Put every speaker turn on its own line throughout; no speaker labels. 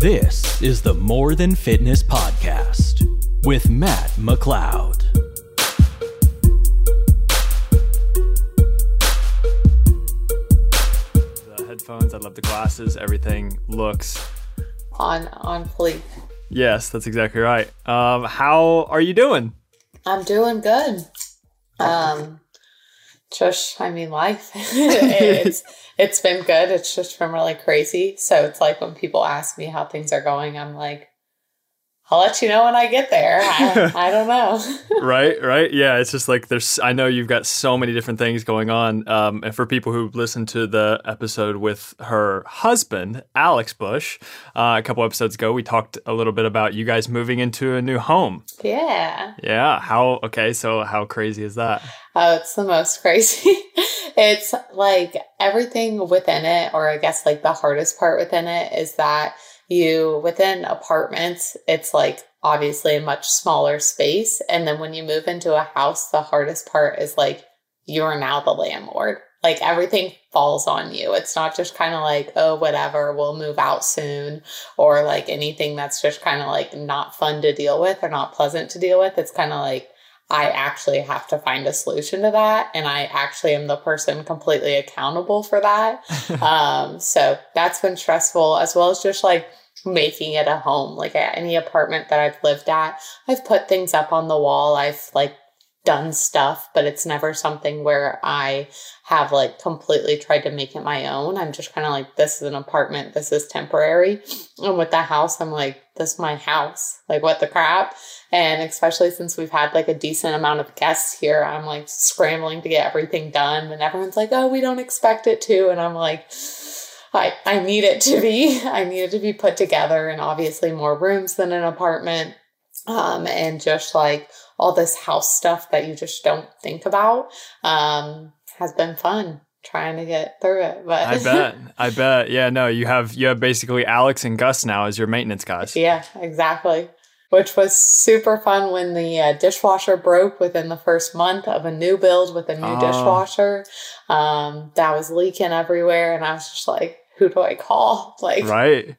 This is the More Than Fitness Podcast with Matt McLeod.
The headphones, I love the glasses. Everything looks.
on on fleek.
Yes, that's exactly right. Um, how are you doing?
I'm doing good. Um, just I mean, life. it's it's been good. It's just been really crazy. So it's like when people ask me how things are going, I'm like, I'll let you know when I get there. I, I don't know.
right, right. Yeah, it's just like there's. I know you've got so many different things going on. Um, and for people who listened to the episode with her husband, Alex Bush, uh, a couple episodes ago, we talked a little bit about you guys moving into a new home.
yeah.
Yeah. How? Okay. So how crazy is that?
Oh, it's the most crazy. it's like everything within it, or I guess like the hardest part within it is that you, within apartments, it's like obviously a much smaller space. And then when you move into a house, the hardest part is like you are now the landlord. Like everything falls on you. It's not just kind of like, oh, whatever, we'll move out soon, or like anything that's just kind of like not fun to deal with or not pleasant to deal with. It's kind of like, I actually have to find a solution to that. And I actually am the person completely accountable for that. um, so that's been stressful, as well as just like making it a home. Like at any apartment that I've lived at, I've put things up on the wall. I've like done stuff, but it's never something where I have like completely tried to make it my own. I'm just kind of like, this is an apartment, this is temporary. And with the house, I'm like, this is my house. Like, what the crap? And especially since we've had like a decent amount of guests here, I'm like scrambling to get everything done. And everyone's like, oh, we don't expect it to. And I'm like, I, I need it to be. I need it to be put together and obviously more rooms than an apartment. Um, and just like all this house stuff that you just don't think about um, has been fun trying to get through it. But
I bet. I bet. Yeah. No, you have you have basically Alex and Gus now as your maintenance guys.
yeah, exactly. Which was super fun when the uh, dishwasher broke within the first month of a new build with a new
Oh.
dishwasher. Um, that was leaking everywhere, and I was just like, "Who do I call? Like,
Right.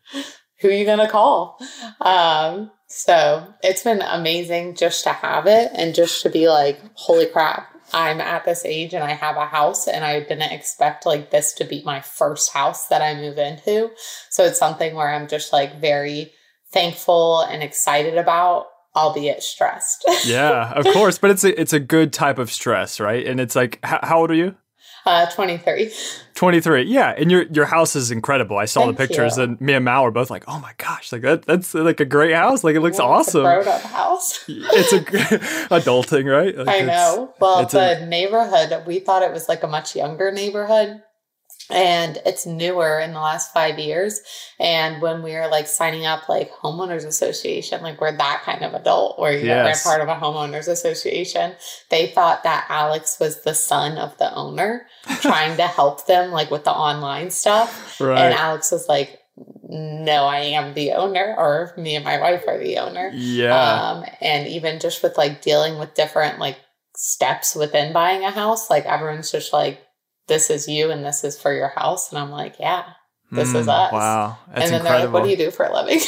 who are you gonna call um so it's been amazing just to have it and just to be like holy crap i'm at this age and i have a house and i didn't expect like this to be my first house that i move into so it's something where i'm just like very thankful and excited about albeit stressed
Yeah, of course, but it's a it's a good type of stress, right? And it's like, h- how old are you?
uh 23
Twenty three. Yeah, and your your house is incredible. I saw
Thank
the pictures,
you.
and me and Mal were both like, "Oh my gosh, like that that's like a great house. Like it looks awesome.
grown up house
It's a adulting, right? Like,
I know. Well,
it's a-
the neighborhood, we thought it was like a much younger neighborhood. And it's newer in the last five years. And when we were like signing up like homeowners association, like we're that kind of adult where you're
Yes.
part of a homeowners association, they thought that Alex was the son of the owner trying to help them like with the online stuff.
right.
And Alex was like, no, I am the owner, or me and my wife are the owner.
yeah.
Um, and even just with like dealing with different like steps within buying a house, like everyone's just like, this is you and this is for your house. And I'm like, yeah. this is
Mm,
us.
Wow, that's
and then they're like, what do you do for a living?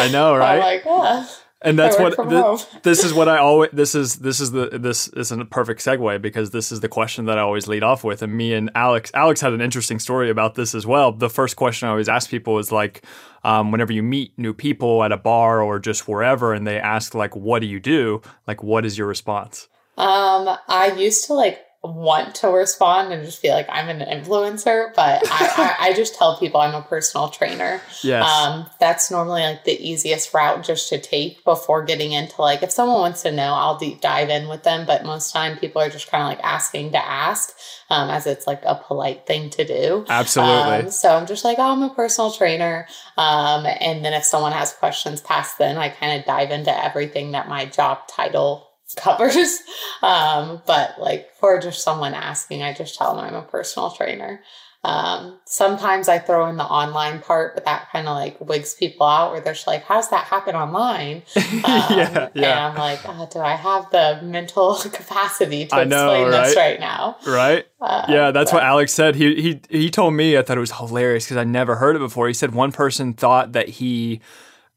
I know, right?
I'm like, yeah.
and that's what
work from
thi-
home.
this is what I always this is this is the this isn't a perfect segue because this is the question that I always lead off with and me and Alex Alex had an interesting story about this as well. The first question I always ask people is like um, whenever you meet new people at a bar or just wherever and they ask like what do you do like what is your response?
Um, I used to like want to respond and just feel like, I'm an influencer, but I, I, I just tell people I'm a personal trainer.
Yes.
Um, that's normally like the easiest route just to take before getting into like if someone wants to know, I'll deep dive in with them. But most time people are just kind of like asking to ask, um, as it's like a polite thing to do.
Absolutely.
Um, so I'm just like, oh, I'm a personal trainer. Um, and then if someone has questions past then, I kind of dive into everything that my job title covers. Um, but like for just someone asking, I just tell them I'm a personal trainer. Um, sometimes I throw in the online part, but that kind of like wigs people out where they're just like, how does that happen online? Um,
yeah,
And
yeah,
I'm like, oh, do I have the mental capacity to
I know,
explain this
right?
right now?
right.
Uh,
Yeah, that's what Alex said. He he he told me I thought it was hilarious because I never heard it before. He said one person thought that he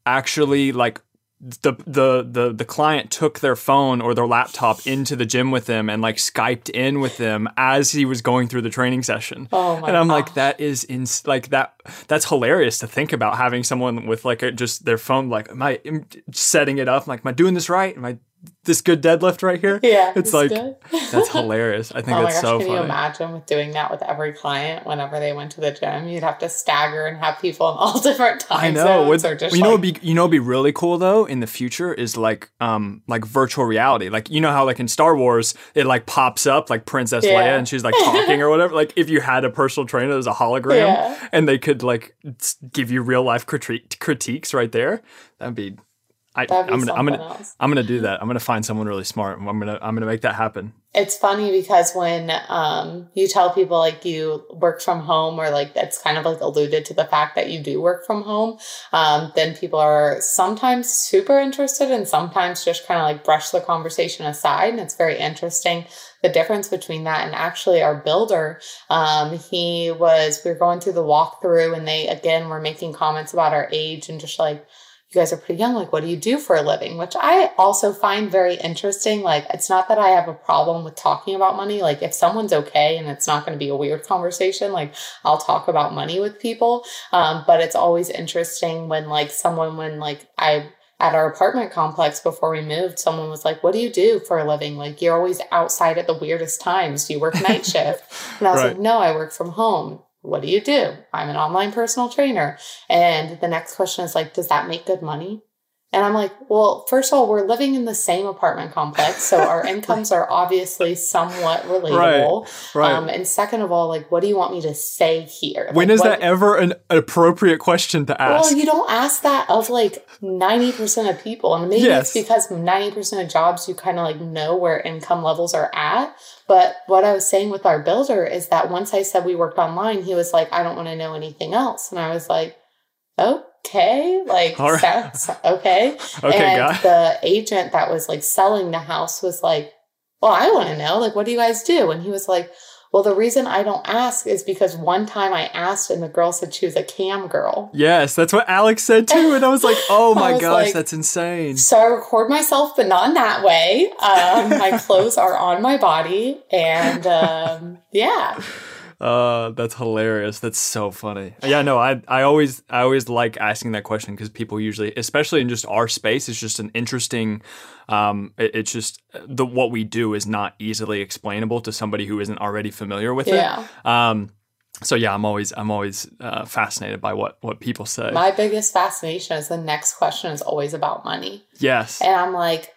actually like the the the the client took their phone or their laptop into the gym with them and like skyped in with them as he was going through the training session.
Oh my
and I'm like that is in like that that's hilarious to think about having someone with like a, just their phone like am I am setting it up like am I doing this right? Am I this good deadlift right here?
Yeah,
It's like
good.
that's hilarious. I think
Oh my
that's
gosh,
so
can
funny.
you imagine with doing that with every client whenever they went to the gym? You'd have to stagger and have people in all different time
I know.
zones
With, you know,
like,
be you know, be really cool though in the future is like um like virtual reality. Like you know how like in Star Wars it like pops up like Princess
Yeah.
Leia and she's like talking or whatever. Like if you had a personal trainer as a hologram
Yeah.
and they could like give you real life critique critiques right there, that'd be. I, I'm gonna, I'm gonna,
else.
I'm gonna do that. I'm gonna find someone really smart. and I'm gonna, I'm gonna make that happen.
it's funny because when um, you tell people like you work from home or like that's kind of like alluded to the fact that you do work from home um, then people are sometimes super interested and sometimes just kind of like brush the conversation aside and it's very interesting the difference between that and actually our builder um, he was we were going through the walkthrough and they again were making comments about our age and just like you guys are pretty young. Like, what do you do for a living? Which I also find very interesting. Like, it's not that I have a problem with talking about money. Like, if someone's okay and it's not going to be a weird conversation, like, I'll talk about money with people. Um, but it's always interesting when, like, someone, when, like, I, at our apartment complex before we moved, someone was like, What do you do for a living? Like, you're always outside at the weirdest times. Do you work night shift? And I was
Right.
like, No, I work from home. What do you do? I'm an online personal trainer. And the next question is like, does that make good money? And I'm like, well, first of all, we're living in the same apartment complex, so our incomes are obviously somewhat relatable.
Right.
Um, and second of all, like, what do you want me to say here?
when
Like,
is
what-
that ever an appropriate question to ask?
well, you don't ask that of like 90% of people. And maybe
Yes.
it's because 90% of jobs you kind of like know where income levels are at. But what I was saying with our builder is that once I said we worked online, he was like, I don't want to know anything else. And I was like, okay, like,
right.
that's okay.
okay,
and
guy.
the agent that was like selling the house was like, well, I want to know, like, what do you guys do? And he was like, well, the reason I don't ask is because one time I asked and the girl said she was a cam girl.
Yes, that's what Alex said too, and I was like, "Oh my gosh,
like-
that's insane."
So I record myself, but not in that way. Um, my clothes are on my body, and um, yeah,
Uh, that's hilarious. That's so funny. Yeah, no, I I always I always like asking that question because people usually, especially in just our space, it's just an interesting. Um, it- it's just the what we do is not easily explainable to somebody who isn't already familiar with
yeah.
it. Um, so yeah, I'm always I'm always uh, fascinated by what what people say.
My biggest fascination is the next question is always about money,
yes.
and I'm like,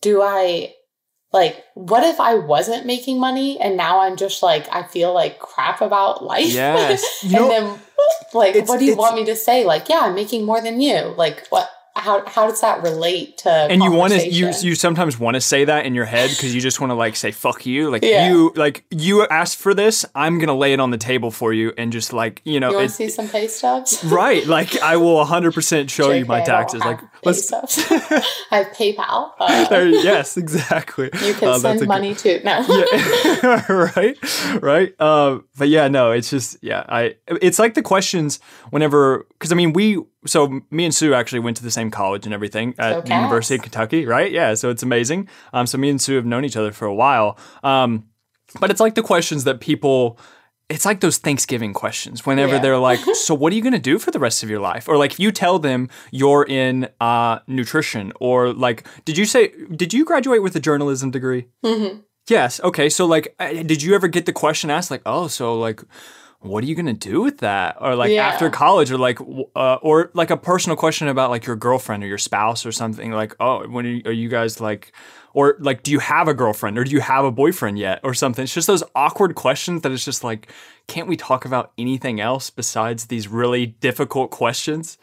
do I? Like, what if I wasn't making money and now I'm just like, I feel like crap about life?
Yes.
And
know-
then, like, what do you want me to say? Like, yeah, I'm making more than you. Like, what? How, how does that relate to
and you want to you you sometimes want to say that in your head because you just want to like say fuck you like
Yeah.
you like you asked for this i'm gonna lay it on the table for you and just like you know
You want to see some pay stubs?
right like i will 100% show you my
JK, I don't
taxes like let's.
I have PayPal. Uh,
there, yes exactly
you can
Uh,
send
a good-
money to no.
yeah right right uh, but yeah no it's just yeah i it's like the questions whenever because i mean we so me and sue actually went to the same college and everything at the university of kentucky right yeah so it's amazing um so me and sue have known each other for a while um but it's like the questions that people it's like those Thanksgiving questions whenever
Yeah.
they're like, so what are you going to do for the rest of your life? Or like if you tell them you're in uh, nutrition or like, did you say, did you graduate with a journalism degree?
Mhm.
Yes. Okay. So like, did you ever get the question asked like, oh, so like, what are you gonna do with that? Or like
Yeah.
after college, or like, uh, or like a personal question about like your girlfriend or your spouse or something. Like, oh, when are you, are you guys like, or like, do you have a girlfriend or do you have a boyfriend yet or something? It's just those awkward questions that it's just like, can't we talk about anything else besides these really difficult questions?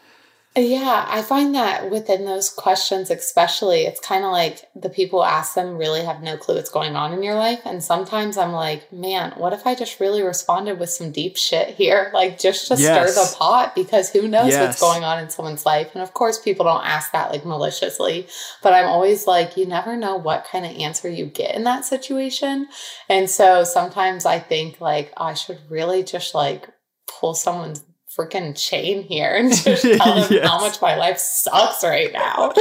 Yeah, I find that within those questions, especially, it's kind of like the people ask them really have no clue what's going on in your life. And sometimes I'm like, man, what if I just really responded with some deep shit here? Like, just to yes. stir the pot because who knows yes. what's going on in someone's life. And of course, people don't ask that like maliciously, but I'm always like, you never know what kind of answer you get in that situation. And so sometimes I think like, I should really just like pull someone's freaking chain here and just tell them yes. how much my life sucks right now.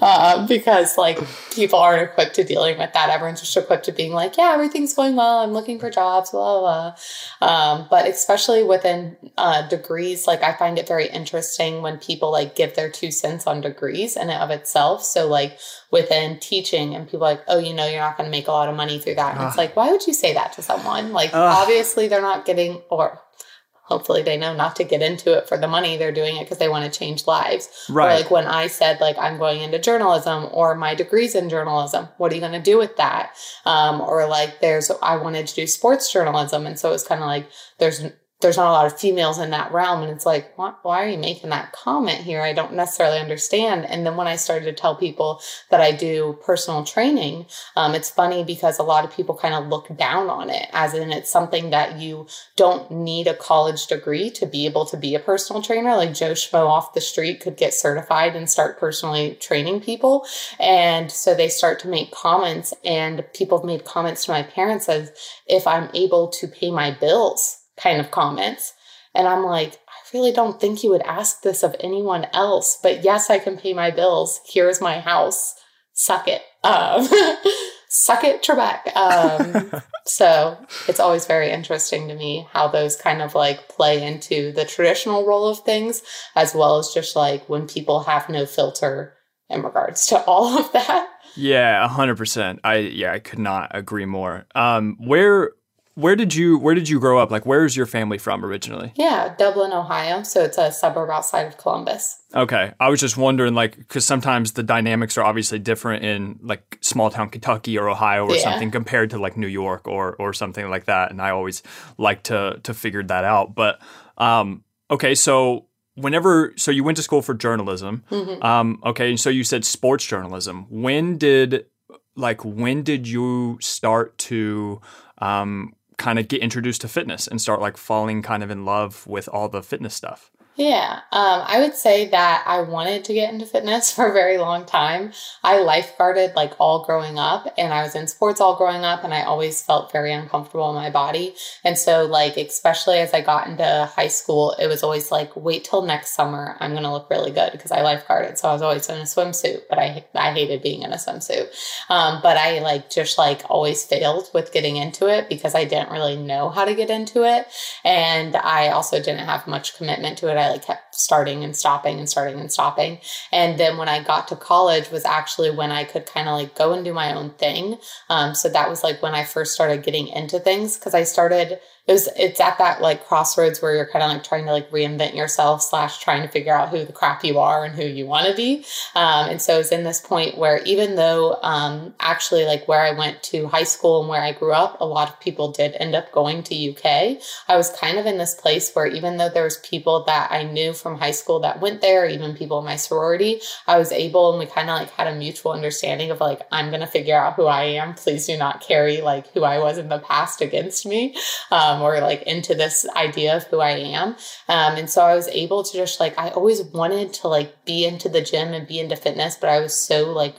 Uh, because like people aren't equipped to dealing with that. Everyone's just equipped to being like, yeah, everything's going well. I'm looking for jobs, blah, blah, blah. Um, but especially within uh, degrees, like I find it very interesting when people like give their two cents on degrees in and of itself. So like within teaching and people like, oh, you know, you're not going to make a lot of money through that. And it's like, why would you say that to someone? Like, uh. obviously they're not getting, or hopefully they know not to get into it for the money they're doing it because they want to change lives. Right. or like when i said like i'm going into journalism or my degrees in journalism what are you going to do with that? Um, or like there's i wanted to do sports journalism and so it's kind of like there's there's not a lot of females in that realm. And it's like, why, why, are you making that comment here? I don't necessarily understand. And then when I started to tell people that I do personal training, um, it's funny because a lot of people kind of look down on it, as in it's something that you don't need a college degree to be able to be a personal trainer. Like Joe Schmo off the street could get certified and start personally training people. And so they start to make comments, and people have made comments to my parents as if I'm able to pay my bills kind of comments. And I'm like, I really don't think you would ask this of anyone else, but yes, I can pay my bills. Here's my house. Suck it. Um, suck it, Trebek. Um, so it's always very interesting to me how those kind of like play into the traditional role of things, as well as just like when people have no filter in regards to all of that.
Yeah, hundred percent. I yeah, I could not agree more. Um, where where did you where did you grow up? Like where's your family from originally?
Yeah, Dublin, Ohio. So it's a suburb outside of Columbus.
Okay. I was just wondering like cuz sometimes the dynamics are obviously different in like small town Kentucky or Ohio or yeah. something compared to like New York or or something like that and I always like to to figure that out. But um okay, so whenever so you went to school for journalism. Mm-hmm. Um okay, and so you said sports journalism. When did like when did you start to um, kind of get introduced to fitness and start like falling kind of in love with all the fitness stuff?
Yeah, um, I would say that I wanted to get into fitness for a very long time. I lifeguarded like all growing up, and I was in sports all growing up, and I always felt very uncomfortable in my body. And so, like, especially as I got into high school, it was always like, wait till next summer, I'm gonna look really good because I lifeguarded. So I was always in a swimsuit, but I I hated being in a swimsuit. Um, but I like just like always failed with getting into it because I didn't really know how to get into it, and I also didn't have much commitment to it. I like kept starting and stopping and starting and stopping. And then when I got to college was actually when I could kind of like go and do my own thing. Um, so that was like when I first started getting into things because I started it was it's at that like crossroads where you're kind of like trying to like reinvent yourself slash trying to figure out who the crap you are and who you want to be um, and so it's in this point where even though um, actually like where i went to high school and where i grew up a lot of people did end up going to uk i was kind of in this place where even though there was people that i knew from high school that went there even people in my sorority i was able and we kind of like had a mutual understanding of like i'm gonna figure out who i am please do not carry like who i was in the past against me um, more like into this idea of who I am. Um, and so I was able to just like, I always wanted to like be into the gym and be into fitness, but I was so like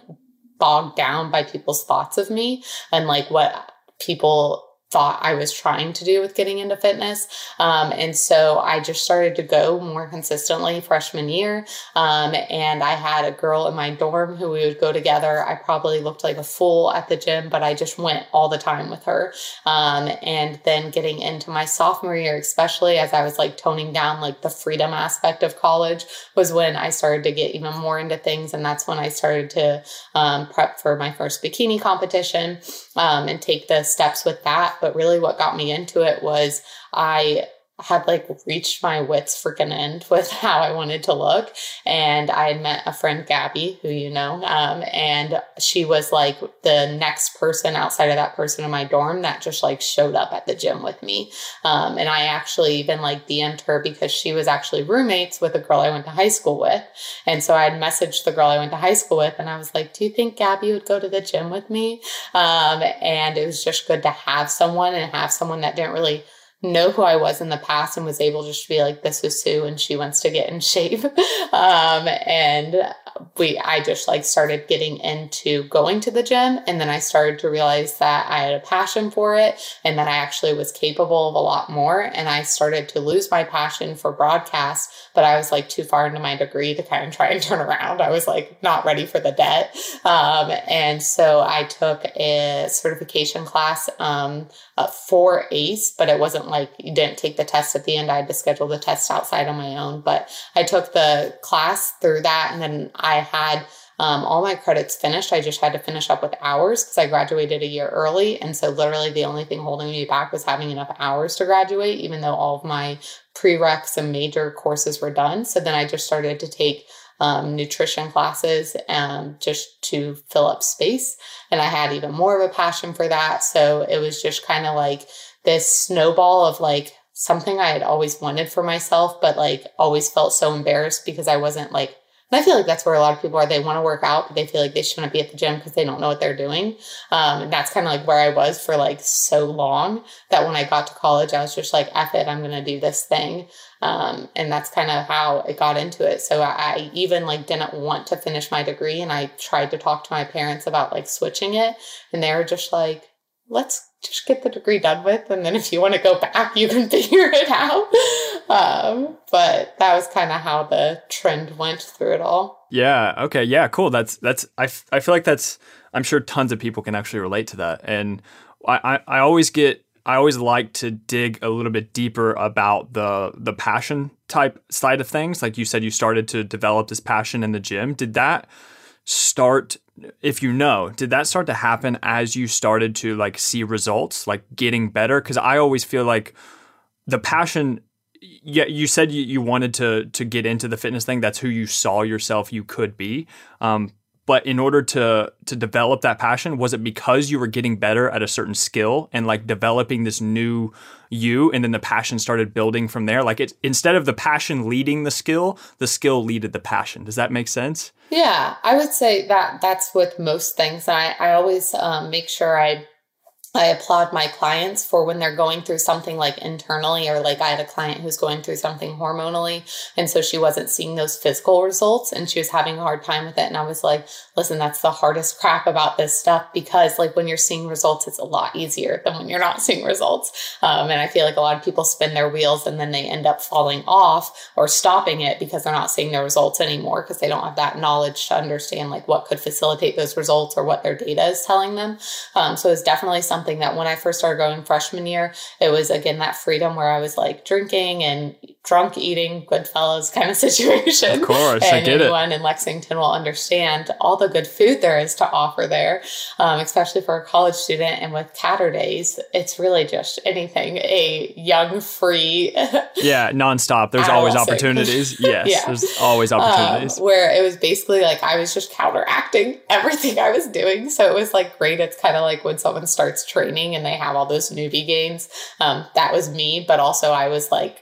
bogged down by people's thoughts of me and like what people thought I was trying to do with getting into fitness. Um, and so I just started to go more consistently freshman year. Um, and I had a girl in my dorm who we would go together. I probably looked like a fool at the gym, but I just went all the time with her. Um, and then getting into my sophomore year, especially as I was like toning down like the freedom aspect of college, was when I started to get even more into things. And that's when I started to um, prep for my first bikini competition um, and take the steps with that but really what got me into it was I had like reached my wits freaking end with how I wanted to look. And I had met a friend, Gabby, who you know, um, and she was like the next person outside of that person in my dorm that just like showed up at the gym with me. Um, and I actually even like DM'd her because she was actually roommates with a girl I went to high school with. And so I had messaged the girl I went to high school with and I was like, Do you think Gabby would go to the gym with me? Um, and it was just good to have someone and have someone that didn't really know who I was in the past and was able just to be like, this is Sue and she wants to get in shape. um, and we, I just like started getting into going to the gym. And then I started to realize that I had a passion for it and that I actually was capable of a lot more. And I started to lose my passion for broadcast, but I was like too far into my degree to kind of try and turn around. I was like not ready for the debt. Um, and so I took a certification class um, uh, for ACE, but it wasn't like you didn't take the test at the end. I had to schedule the test outside on my own, but I took the class through that. And then I had um, all my credits finished. I just had to finish up with hours because I graduated a year early. And so, literally, the only thing holding me back was having enough hours to graduate, even though all of my prereqs and major courses were done. So, then I just started to take um, nutrition classes um, just to fill up space. And I had even more of a passion for that. So, it was just kind of like, this snowball of like something I had always wanted for myself, but like always felt so embarrassed because I wasn't like, and I feel like that's where a lot of people are. They want to work out, but they feel like they shouldn't be at the gym because they don't know what they're doing. Um, and that's kind of like where I was for like so long that when I got to college, I was just like, F it, I'm going to do this thing. Um, and that's kind of how it got into it. So I, I even like didn't want to finish my degree and I tried to talk to my parents about like switching it. And they were just like, let's just get the degree done with and then if you want to go back you can figure it out um, but that was kind of how the trend went through it all
yeah okay yeah cool that's that's I, f- I feel like that's i'm sure tons of people can actually relate to that and I, I, I always get I always like to dig a little bit deeper about the the passion type side of things. Like you said, you started to develop this passion in the gym. Did that start if you know did that start to happen as you started to like see results like getting better? Because i always feel like the passion yeah you said you, wanted to to get into the fitness thing. That's who you saw yourself you could be. Um, but in order to to develop that passion was it because you were getting better at a certain skill and like developing this new you and then the passion started building from there. Like it instead of the passion leading the skill the skill leaded the passion. Does that make sense?
Yeah i would say that that's with most things. I i always um, make sure i I applaud my clients for when they're going through something like internally, or like I had a client who's going through something hormonally. And so she wasn't seeing those physical results and she was having a hard time with it. And I was like, listen, that's the hardest crap about this stuff because, like, when you're seeing results, it's a lot easier than when you're not seeing results. Um, and I feel like a lot of people spin their wheels and then they end up falling off or stopping it because they're not seeing their results anymore because they don't have that knowledge to understand, like, what could facilitate those results or what their data is telling them. Um, so it's definitely something something that when I first started going freshman year, it was again that freedom where I was like drinking and drunk eating Goodfellas kind of situation.
Of course,
and
I get
anyone
it.
in Lexington will understand all the good food there is to offer there, um, especially for a college student. And with Catterdays, it's really just anything a young, free.
yeah, nonstop. There's always opportunities. Yes, yeah. there's always um, opportunities.
Um, where it was basically like I was just counteracting everything I was doing. So it was like great. It's kind of like when someone starts training and they have all those newbie gains. Um, that was me, but also I was like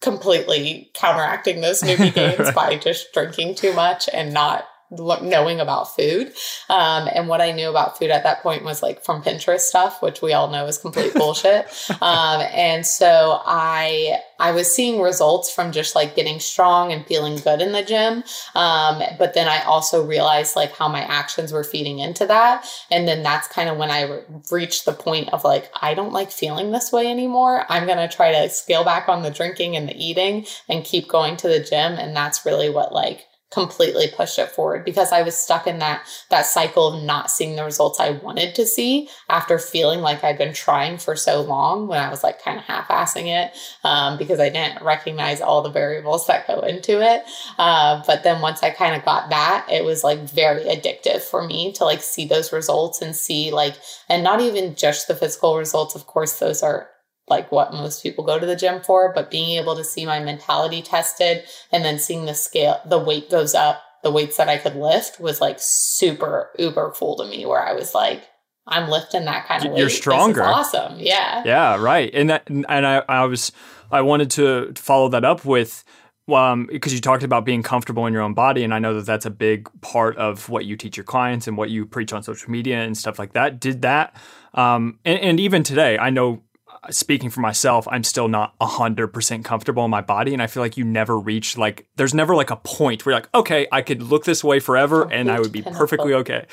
completely counteracting those newbie gains right. by just drinking too much and not knowing about food. Um, and what I knew about food at that point was like from Pinterest stuff, which we all know is complete bullshit. Um, and so I I was seeing results from just like getting strong and feeling good in the gym. Um, but then I also realized like how my actions were feeding into that. And then that's kind of when I re- reached the point of like, I don't like feeling this way anymore. I'm going to try to scale back on the drinking and the eating and keep going to the gym. And that's really what like completely pushed it forward because I was stuck in that that cycle of not seeing the results I wanted to see after feeling like I'd been trying for so long when I was like kind of half-assing it um, because I didn't recognize all the variables that go into it. Uh, but then once I kind of got that, it was like very addictive for me to like see those results and see like and not even just the physical results. Of course, those are like what most people go to the gym for, but being able to see my mentality tested and then seeing the scale, the weight goes up, the weights that I could lift was like super uber cool to me, where I was like, I'm lifting that kind of weight.
You're stronger.
awesome. Yeah.
Yeah. Right. And that, and I, I was, I wanted to follow that up with, um, because you talked about being comfortable in your own body, and I know that that's a big part of what you teach your clients and what you preach on social media and stuff like that. Did that, um, and, and even today, I know speaking for myself, I'm still not 100% comfortable in my body. And I feel like you never reach, like, there's never like a point where you're like, okay, I could look this way forever and I would be perfectly okay.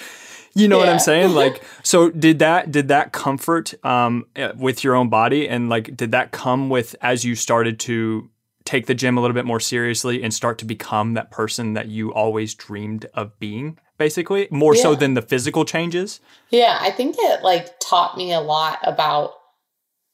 You know yeah. what I'm saying? Like, so did that, did that comfort um, eh, with your own body? And like, did that come with as you started to take the gym a little bit more seriously and start to become that person that you always dreamed of being? Basically, more yeah. so than the physical changes.
Yeah, I think it like taught me a lot about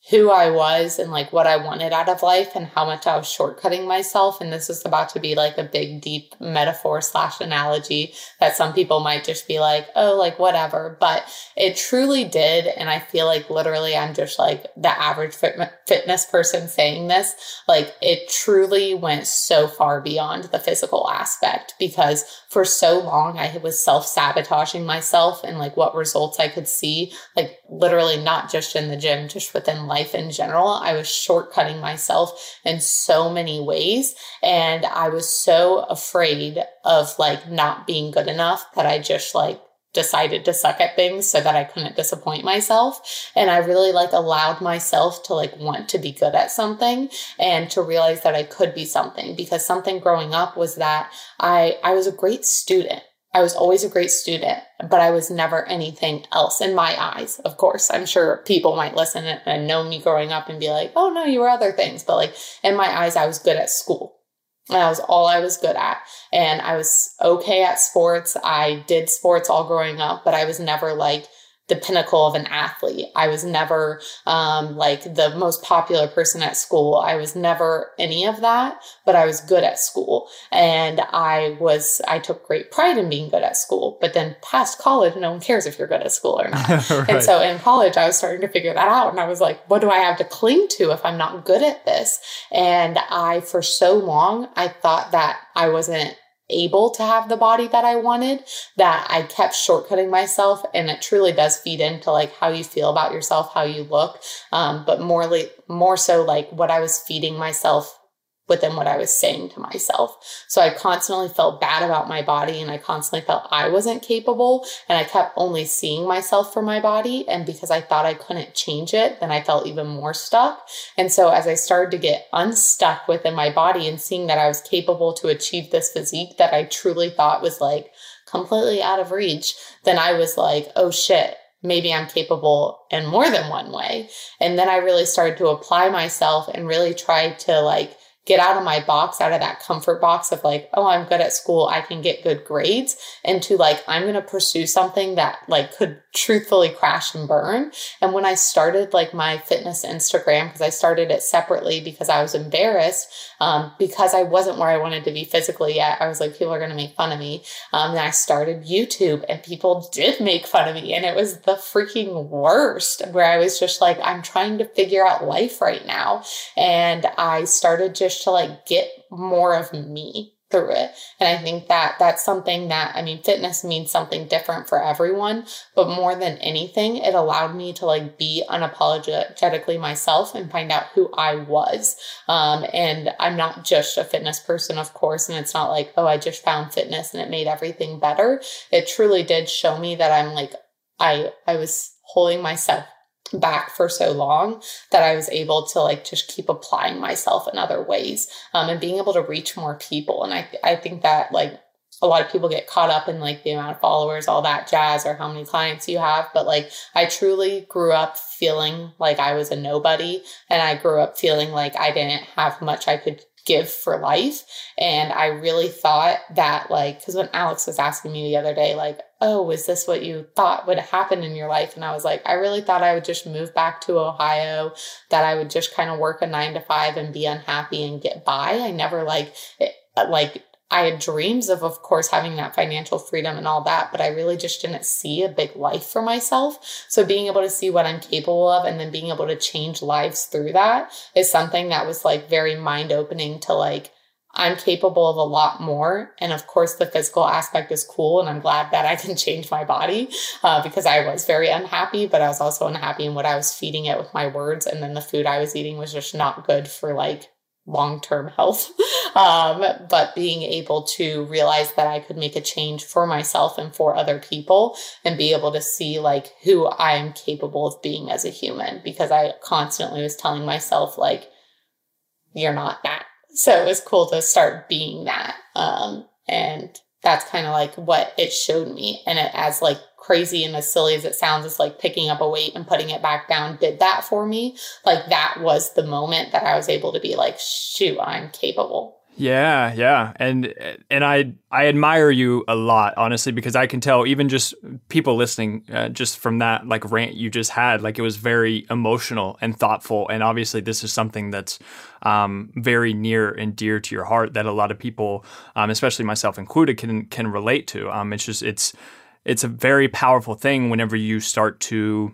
who I was and like what I wanted out of life and how much I was shortcutting myself. And this is about to be like a big, deep metaphor slash analogy that some people might just be like, oh, like whatever. But it truly did. And I feel like literally I'm just like the average fit- fitness person saying this. Like it truly went so far beyond the physical aspect because for so long I was self sabotaging myself and like what results I could see, like literally not just in the gym, just within life life in general. I was shortcutting myself in so many ways. And I was so afraid of like not being good enough that I just like decided to suck at things so that I couldn't disappoint myself. And I really like allowed myself to like want to be good at something and to realize that I could be something because something growing up was that I I was a great student. I was always a great student, but I was never anything else in my eyes. Of course, I'm sure people might listen and know me growing up and be like, oh no, you were other things. But like in my eyes, I was good at school. And that was all I was good at. And I was okay at sports. I did sports all growing up, but I was never like, the pinnacle of an athlete. I was never um, like the most popular person at school. I was never any of that, but I was good at school. And I was, I took great pride in being good at school. But then past college, no one cares if you're good at school or not. right. And so in college, I was starting to figure that out. And I was like, what do I have to cling to if I'm not good at this? And I, for so long, I thought that I wasn't able to have the body that I wanted that I kept shortcutting myself and it truly does feed into like how you feel about yourself, how you look. Um, but more, more so like what I was feeding myself within what I was saying to myself. So I constantly felt bad about my body and I constantly felt I wasn't capable and I kept only seeing myself for my body. And because I thought I couldn't change it, then I felt even more stuck. And so as I started to get unstuck within my body and seeing that I was capable to achieve this physique that I truly thought was like completely out of reach, then I was like, oh shit, maybe I'm capable in more than one way. And then I really started to apply myself and really try to like get out of my box, out of that comfort box of like, oh, I'm good at school, I can get good grades, into like, I'm going to pursue something that like could truthfully crash and burn. And when I started like my fitness Instagram, because I started it separately because I was embarrassed, um, because I wasn't where I wanted to be physically yet. I was like, people are going to make fun of me. Um, and I started YouTube and people did make fun of me. And it was the freaking worst where I was just like, I'm trying to figure out life right now. And I started just to like get more of me through it. And I think that that's something that, I mean, fitness means something different for everyone, but more than anything, it allowed me to like be unapologetically myself and find out who I was. Um, and I'm not just a fitness person, of course. And it's not like, oh, I just found fitness and it made everything better. It truly did show me that I'm like, I, I was holding myself back for so long that I was able to like just keep applying myself in other ways um, and being able to reach more people. And I, I think that like a lot of people get caught up in like the amount of followers, all that jazz, or how many clients you have. But like, I truly grew up feeling like I was a nobody. And I grew up feeling like I didn't have much I could give for life. And I really thought that, like, because when Alex was asking me the other day, like, oh, is this what you thought would happen in your life? And I was like, I really thought I would just move back to Ohio, that I would just kind of work a nine to five and be unhappy and get by. I never like, it, like, I had dreams of, of course, having that financial freedom and all that, but I really just didn't see a big life for myself. So being able to see what I'm capable of and then being able to change lives through that is something that was like very mind opening to like, I'm capable of a lot more. And of course, the physical aspect is cool. And I'm glad that I can change my body uh, because I was very unhappy, but I was also unhappy in what I was feeding it with my words. And then the food I was eating was just not good for like long term health. Um, but being able to realize that I could make a change for myself and for other people and be able to see like who I am capable of being as a human because I constantly was telling myself, like, you're not that. So it was cool to start being that. Um, and that's kind of like what it showed me. And it, as like crazy and as silly as it sounds, it's like picking up a weight and putting it back down did that for me. Like that was the moment that I was able to be like, shoot, I'm capable.
Yeah, yeah. And and I I admire you a lot, honestly, because I can tell even just people listening uh, just from that like rant you just had, like it was very emotional and thoughtful and obviously this is something that's um, very near and dear to your heart that a lot of people um, especially myself included can can relate to. Um, it's just it's it's a very powerful thing whenever you start to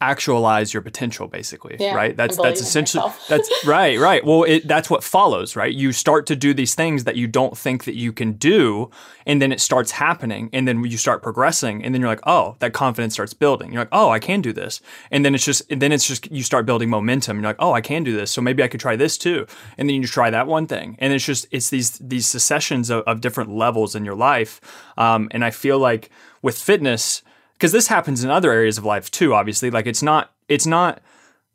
actualize your potential basically yeah, right? That's that's essentially that's right right. Well it, that's what follows right? You start to do these things that you don't think that you can do and then it starts happening and then you start progressing and then you're like oh that confidence starts building. You're like oh i can do this. And then it's just and then it's just you start building momentum. You're like oh i can do this so maybe i could try this too. And then you try that one thing. And it's just it's these these successions of, of different levels in your life. Um, and i feel like with fitness because this happens in other areas of life too obviously like it's not it's not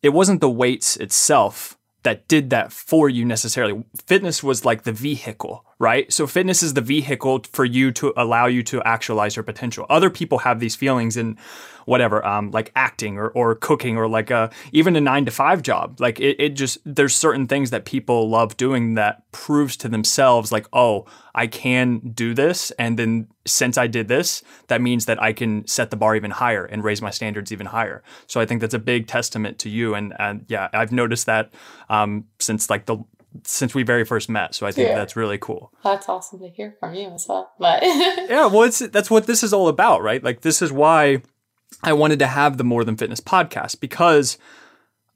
it wasn't the weights itself that did that for you necessarily. Fitness was like the vehicle right so fitness is the vehicle for you to allow you to actualize your potential other people have these feelings in whatever, um, like acting or, or cooking or like a, even a nine to five job. Like it, it just, there's certain things that people love doing that proves to themselves like, oh, I can do this. And then since I did this, that means that I can set the bar even higher and raise my standards even higher. So I think that's a big testament to you. And, and yeah, I've noticed that um, since like the since we very first met. So I think yeah. that's really cool.
That's awesome to hear from you as well. But
yeah, well, it's that's what this is all about, right? Like this is why I wanted to have the More Than Fitness podcast because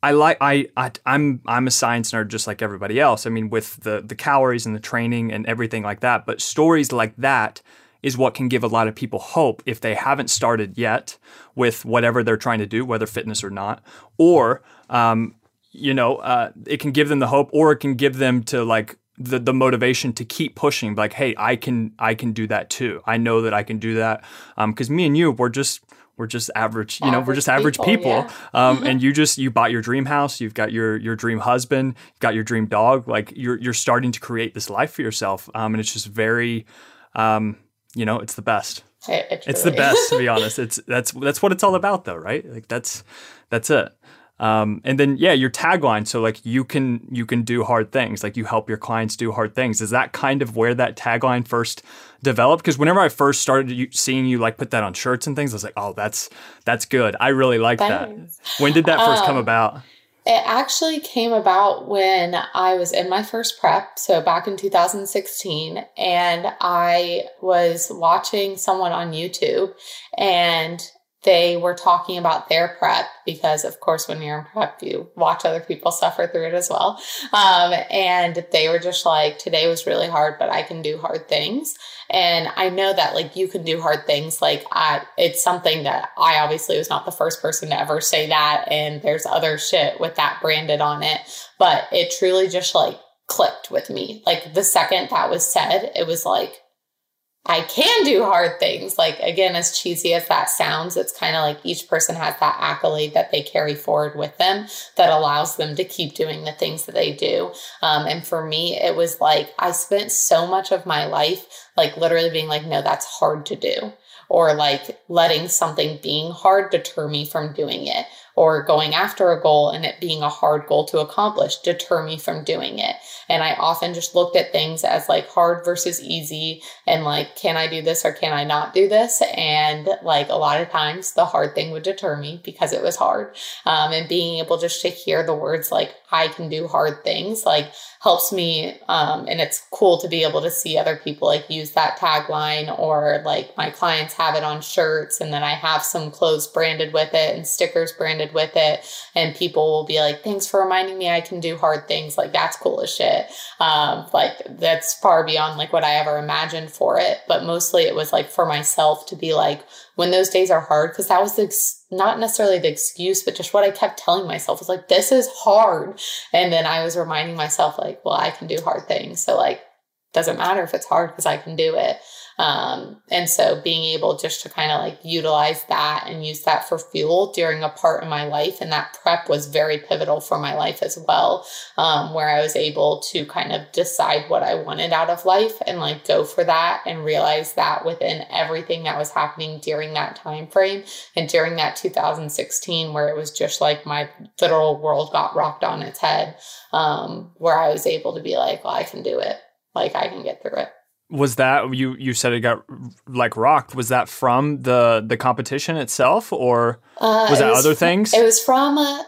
I like I, I I'm I'm a science nerd just like everybody else. I mean, with the the calories and the training and everything like that. But stories like that is what can give a lot of people hope if they haven't started yet with whatever they're trying to do, whether fitness or not, or um, you know, uh, it can give them the hope, or it can give them to like the the motivation to keep pushing. Like, hey, I can I can do that too. I know that I can do that because um, me and you, we're just we're just average, you average know, we're just average people. people. Yeah. um, and you just you bought your dream house, you've got your your dream husband, you've got your dream dog. Like you're you're starting to create this life for yourself, um, and it's just very, um, you know, it's the best.
It, it's,
it's the best to be honest. It's that's that's what it's all about, though, right? Like that's that's it. Um, and then yeah, your tagline. So like you can you can do hard things. Like you help your clients do hard things. Is that kind of where that tagline first developed? Because whenever I first started seeing you like put that on shirts and things, I was like, oh, that's that's good. I really like that. When did that first um, come about?
It actually came about when I was in my first prep, so back in 2016, and I was watching someone on YouTube and they were talking about their prep because of course when you're in prep you watch other people suffer through it as well. Um, and they were just like today was really hard but i can do hard things. And i know that like you can do hard things. Like i it's something that i obviously was not the first person to ever say that and there's other shit with that branded on it. But it truly just like clicked with me. Like the second that was said it was like I can do hard things. Like, again, as cheesy as that sounds, it's kind of like each person has that accolade that they carry forward with them that allows them to keep doing the things that they do. Um, and for me, it was like I spent so much of my life, like, literally being like, no, that's hard to do. Or like letting something being hard deter me from doing it or going after a goal and it being a hard goal to accomplish deter me from doing it. And I often just looked at things as like hard versus easy and like, can I do this or can I not do this? And like a lot of times the hard thing would deter me because it was hard. Um, and being able just to hear the words like, I can do hard things, like helps me. Um, and it's cool to be able to see other people like use that tagline or like my clients have it on shirts and then I have some clothes branded with it and stickers branded with it. And people will be like, thanks for reminding me I can do hard things. Like that's cool as shit. Um, like that's far beyond like what I ever imagined for it. But mostly it was like for myself to be like, when those days are hard, because that was the, ex- not necessarily the excuse, but just what I kept telling myself was like, this is hard. And then I was reminding myself, like, well, I can do hard things. So, like, doesn't matter if it's hard because I can do it. Um, and so being able just to kind of like utilize that and use that for fuel during a part in my life. And that prep was very pivotal for my life as well, um, where I was able to kind of decide what I wanted out of life and like go for that and realize that within everything that was happening during that time frame and during that 2016 where it was just like my literal world got rocked on its head, um, where I was able to be like, well, I can do it. Like I can get through it
was that you you said it got like rocked. Was that from the the competition itself or uh, was that was other things?
it was from uh,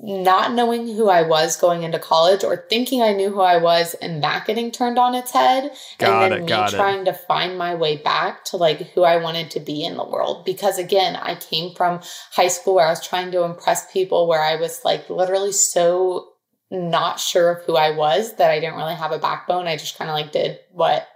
not knowing who i was going into college or thinking i knew who i was and that getting turned on its head. Got and then it, me trying it. to find my way back to like who i wanted to be in the world. Because again i came from high school where i was trying to impress people where i was like literally so not sure of who I was, that I didn't really have a backbone. I just kind of like did what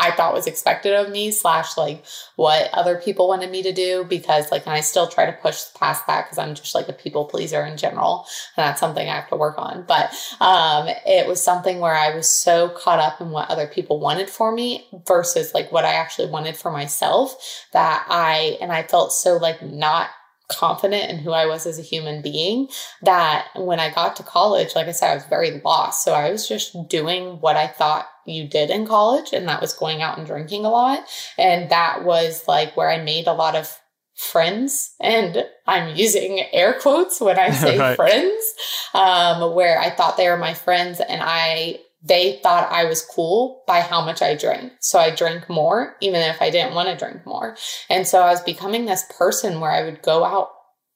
I thought was expected of me, slash like what other people wanted me to do. Because like, and I still try to push past that because I'm just like a people pleaser in general. And that's something I have to work on. But um, it was something where I was so caught up in what other people wanted for me versus like what I actually wanted for myself that I, and I felt so like not confident in who I was as a human being that when I got to college, like I said, I was very lost. So I was just doing what I thought you did in college, and that was going out and drinking a lot. And that was like where I made a lot of friends and i'm using air quotes when i say right. friends um, where i thought they were my friends and i they thought I was cool by how much I drank. So I drank more, even if I didn't want to drink more. And so I was becoming this person where I would go out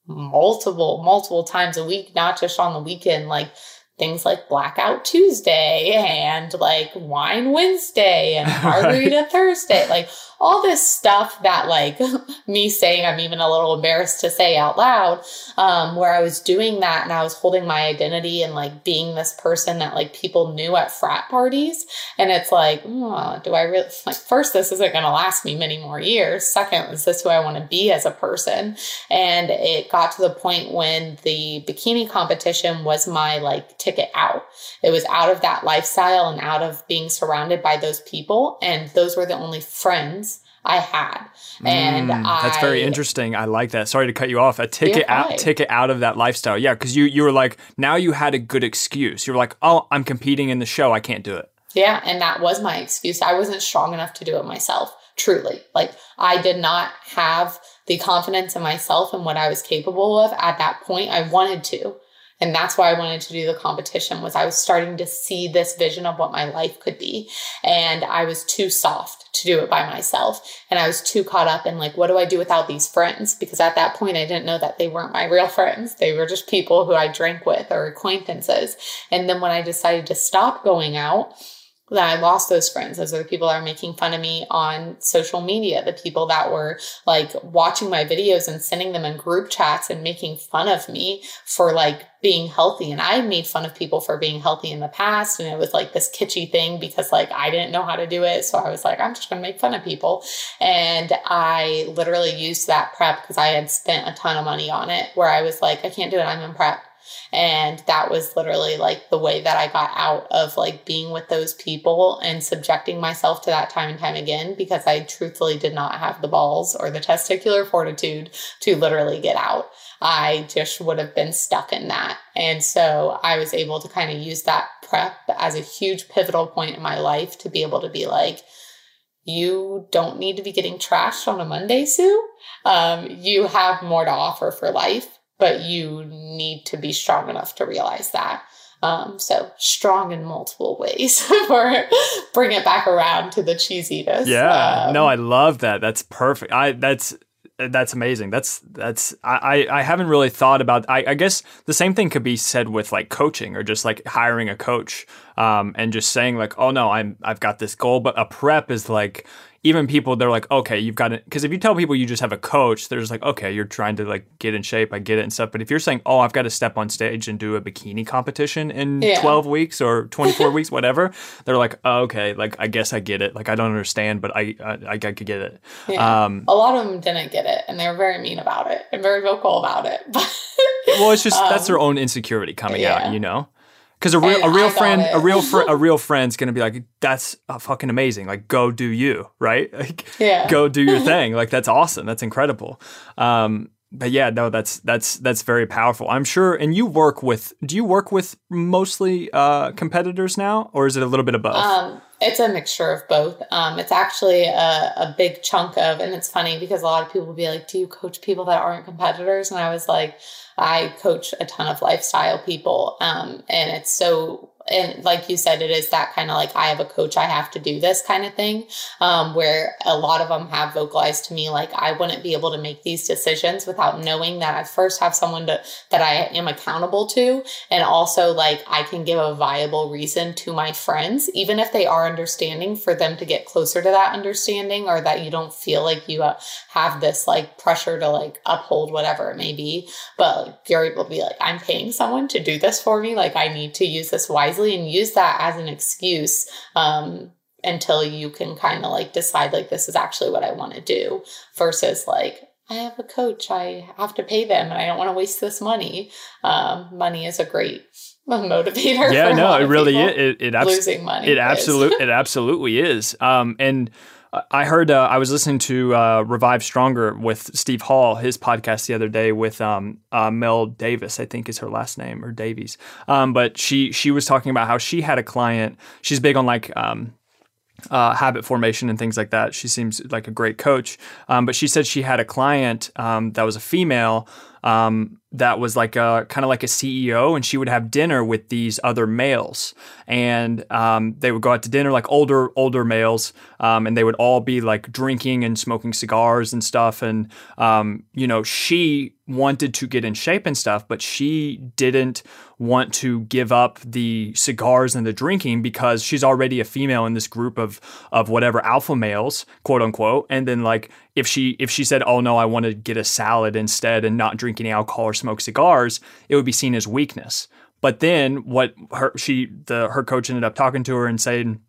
multiple, multiple times a week, not just on the weekend, like things like Blackout Tuesday and like Wine Wednesday and Margarita right. Thursday, like all this stuff that like me saying I'm even a little embarrassed to say out loud, um, where I was doing that and I was holding my identity and like being this person that like people knew at frat parties. And it's like, oh, do I really like first, this isn't gonna last me many more years. Second, is this who I want to be as a person? And it got to the point when the bikini competition was my like ticket out. It was out of that lifestyle and out of being surrounded by those people. And those were the only friends I had. And mm,
I, that's very interesting. I like that. Sorry to cut you off. A ticket out, ticket out of that lifestyle. Yeah, because you you were like now you had a good excuse. You were like, oh, I'm competing in the show. I can't do it.
Yeah, and that was my excuse. I wasn't strong enough to do it myself. Truly, like I did not have the confidence in myself and what I was capable of at that point. I wanted to, and that's why i wanted to do the competition was i was starting to see this vision of what my life could be. And i was too soft to do it by myself. And i was too caught up in like what do i do without these friends? Because at that point i didn't know that they weren't my real friends. They were just people who i drank with or acquaintances. And then when i decided to stop going out that I lost those friends. Those are the people that are making fun of me on social media, the people that were like watching my videos and sending them in group chats and making fun of me for like being healthy. And I made fun of people for being healthy in the past. And it was like this kitschy thing because like I didn't know how to do it. So I was like, I'm just going to make fun of people. And I literally used that prep because I had spent a ton of money on it where I was like, I can't do it. I'm in prep. And that was literally like the way that I got out of like being with those people and subjecting myself to that time and time again because I truthfully did not have the balls or the testicular fortitude to literally get out. I just would have been stuck in that. And so I was able to kind of use that prep as a huge pivotal point in my life to be able to be like, you don't need to be getting trashed on a Monday, Sue. Um, you have more to offer for life but you need to be strong enough to realize that. Um, so strong in multiple ways for bring it back around to the cheesiness.
Yeah,
Um,
no, I love that. That's perfect. I that's that's amazing. That's that's I I haven't really thought about. I, I guess the same thing could be said with like coaching or just like hiring a coach, um, and just saying like, oh no, I'm I've got this goal. But a prep is like even people they're like, okay, you've got it. Because if you tell people you just have a coach, they're just like, okay, you're trying to like get in shape. I get it and stuff. But if you're saying, oh, I've got to step on stage and do a bikini competition in
Yeah.
12 weeks or 24 weeks, whatever, they're like, oh, okay, like I guess I get it. Like I don't understand, but I I, I could get it.
Yeah.
Um,
a lot of them didn't get it and they were very mean about it and very vocal about it. But
well, it's just that's
um,
their own insecurity coming
yeah.
out, you know. Because a real a real friend a real fr- a real friend's gonna be like, that's uh, fucking amazing. Like, go do you, right? Like,
yeah.
go do your thing. Like that's awesome. That's incredible. Um, but yeah, no, that's that's that's very powerful. I'm sure. And you work with? Do you work with mostly uh, competitors now, or is it a little bit of both?
Um, it's a mixture of both. Um, it's actually a, a big chunk of, and it's funny because a lot of people will be like, "Do you coach people that aren't competitors?" And I was like, "I coach a ton of lifestyle people, um, and it's so." And like you said, it is that kind of like I have a coach, I have to do this kind of thing. Um, where a lot of them have vocalized to me like I wouldn't be able to make these decisions without knowing that I first have someone to that I am accountable to, and also like I can give a viable reason to my friends, even if they are understanding, for them to get closer to that understanding, or that you don't feel like you uh, have this like pressure to like uphold whatever it may be. But like, you're able to be like, I'm paying someone to do this for me. Like I need to use this wisely and use that as an excuse. Um, until you can kind of like decide like this is actually what I want to do versus like I have a coach I have to pay them and I don't want to waste this money. Um, money is a great motivator.
yeah, no, it really
people.
is. It, it abs-
losing money.
It absolutely, it absolutely is. Um, and I heard uh, I was listening to uh, Revive Stronger with Steve Hall, his podcast the other day with um, uh, Mel Davis, I think is her last name or Davies. Um, but she she was talking about how she had a client. She's big on like. Um, uh, habit formation and things like that. She seems like a great coach. Um, but she said she had a client um, that was a female um, that was like a kind of like a CEO, and she would have dinner with these other males, and um, they would go out to dinner like older older males, um, and they would all be like drinking and smoking cigars and stuff, and um, you know she wanted to get in shape and stuff, but she didn't want to give up the cigars and the drinking because she's already a female in this group of of whatever alpha males, quote unquote. And then like if she if she said, "Oh no, I want to get a salad instead and not drink any alcohol or smoke cigars," it would be seen as weakness. But then what her she the her coach ended up talking to her and saying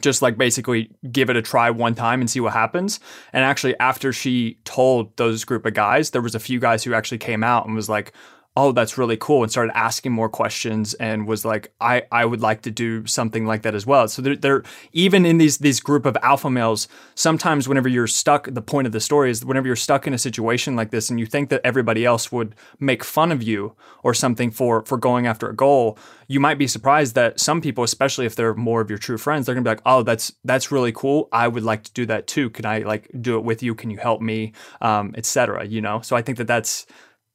just like basically give it a try one time and see what happens. And actually, after she told those group of guys, there was a few guys who actually came out and was like, "Oh, that's really cool," and started asking more questions and was like, "I I would like to do something like that as well." So they're, they're even in these these group of alpha males. Sometimes whenever you're stuck, the point of the story is whenever you're stuck in a situation like this and you think that everybody else would make fun of you or something for for going after a goal, you might be surprised that some people, especially if they're more of your true friends, they're gonna be like, "Oh, that's that's really cool. I would like to do that too. Can I like do it with you? Can you help me, um, etc." You know. So I think that that's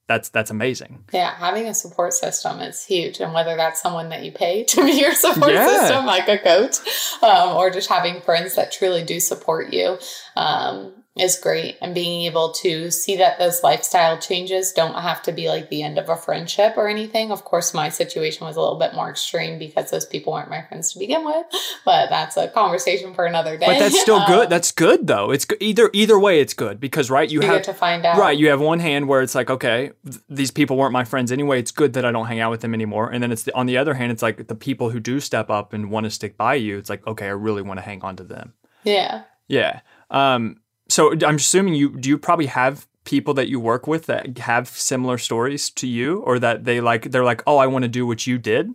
that's that's amazing.
Yeah, having a support system is huge, and whether that's someone that you pay to be your support
Yeah.
system, like a coach, um, or just having friends that truly do support you, um, is great. And being able to see that those lifestyle changes don't have to be like the end of a friendship or anything. Of course, my situation was a little bit more extreme because those people weren't my friends to begin with, but that's a conversation for another day.
But that's still good.
Um,
That's good though. It's go- either either way. It's good because right, you
you
have
to find out.
Right, you have one hand where it's like, okay, th- these people weren't my friends anyway. It's good that I don't hang out with them anymore. And then it's the, on the other hand, it's like the people who do step up and want to stick by you. It's like, okay, I really want to hang on to them.
Yeah.
Yeah. Um. So I'm assuming you do. You probably have people that you work with that have similar stories to you, or that they like. They're like, oh, I want to do what you did.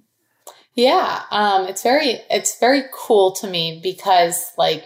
Yeah, um, it's very it's very cool to me because like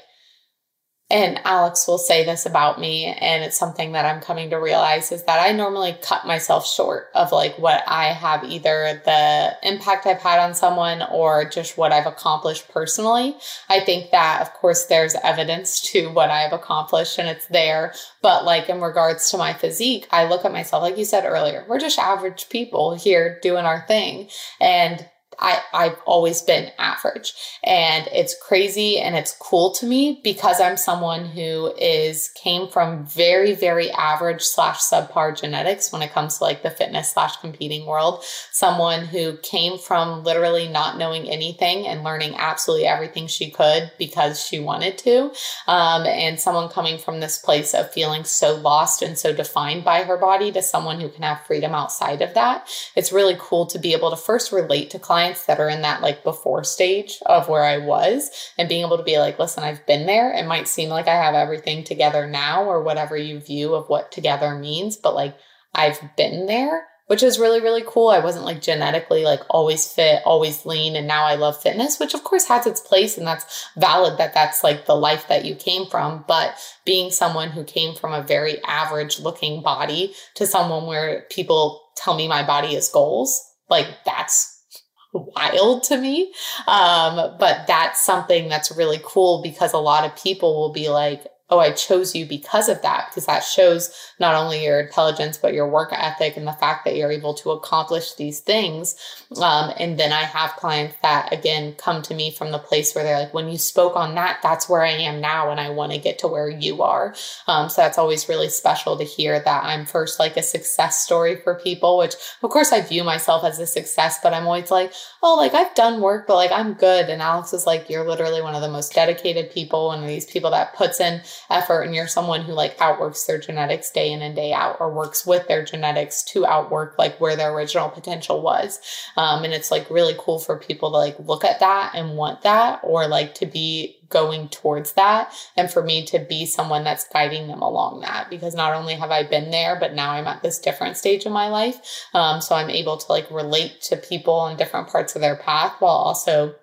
and Alex will say this about me, and it's something that I'm coming to realize is that I normally cut myself short of like what I have either the impact I've had on someone or just what I've accomplished personally. I think that, of course, there's evidence to what I've accomplished and it's there. But like in regards to my physique, I look at myself, like you said earlier, we're just average people here doing our thing. And I, I've always been average. And it's crazy and it's cool to me because I'm someone who is came from very, very average slash subpar genetics when it comes to like the fitness slash competing world. Someone who came from literally not knowing anything and learning absolutely everything she could because she wanted to. Um, and someone coming from this place of feeling so lost and so defined by her body to someone who can have freedom outside of that. It's really cool to be able to first relate to clients clients that are in that like before stage of where I was and being able to be like, listen, I've been there. It might seem like I have everything together now or whatever you view of what together means, but like I've been there which is really really cool i wasn't like genetically like always fit always lean and now i love fitness which of course has its place and that's valid that that's like the life that you came from but being someone who came from a very average looking body to someone where people tell me my body is goals like that's wild to me. Um, but that's something that's really cool because a lot of people will be like, oh, I chose you because of that, because that shows not only your intelligence, but your work ethic and the fact that you're able to accomplish these things. Um, and then I have clients that, again, come to me from the place where they're like, when you spoke on that, that's where I am now, and I want to get to where you are. Um, so that's always really special to hear that I'm first like a success story for people, which of course I view myself as a success, but I'm always like, oh, like I've done work, but like I'm good. And Alex is like, you're literally one of the most dedicated people, one of these people that puts in effort and you're someone who like outworks their genetics day in and day out or works with their genetics to outwork like where their original potential was. Um, and it's like really cool for people to like look at that and want that or like to be going towards that and for me to be someone that's guiding them along that because not only have i been there but now i'm at this different stage in my life um, so i'm able to like relate to people in different parts of their path while also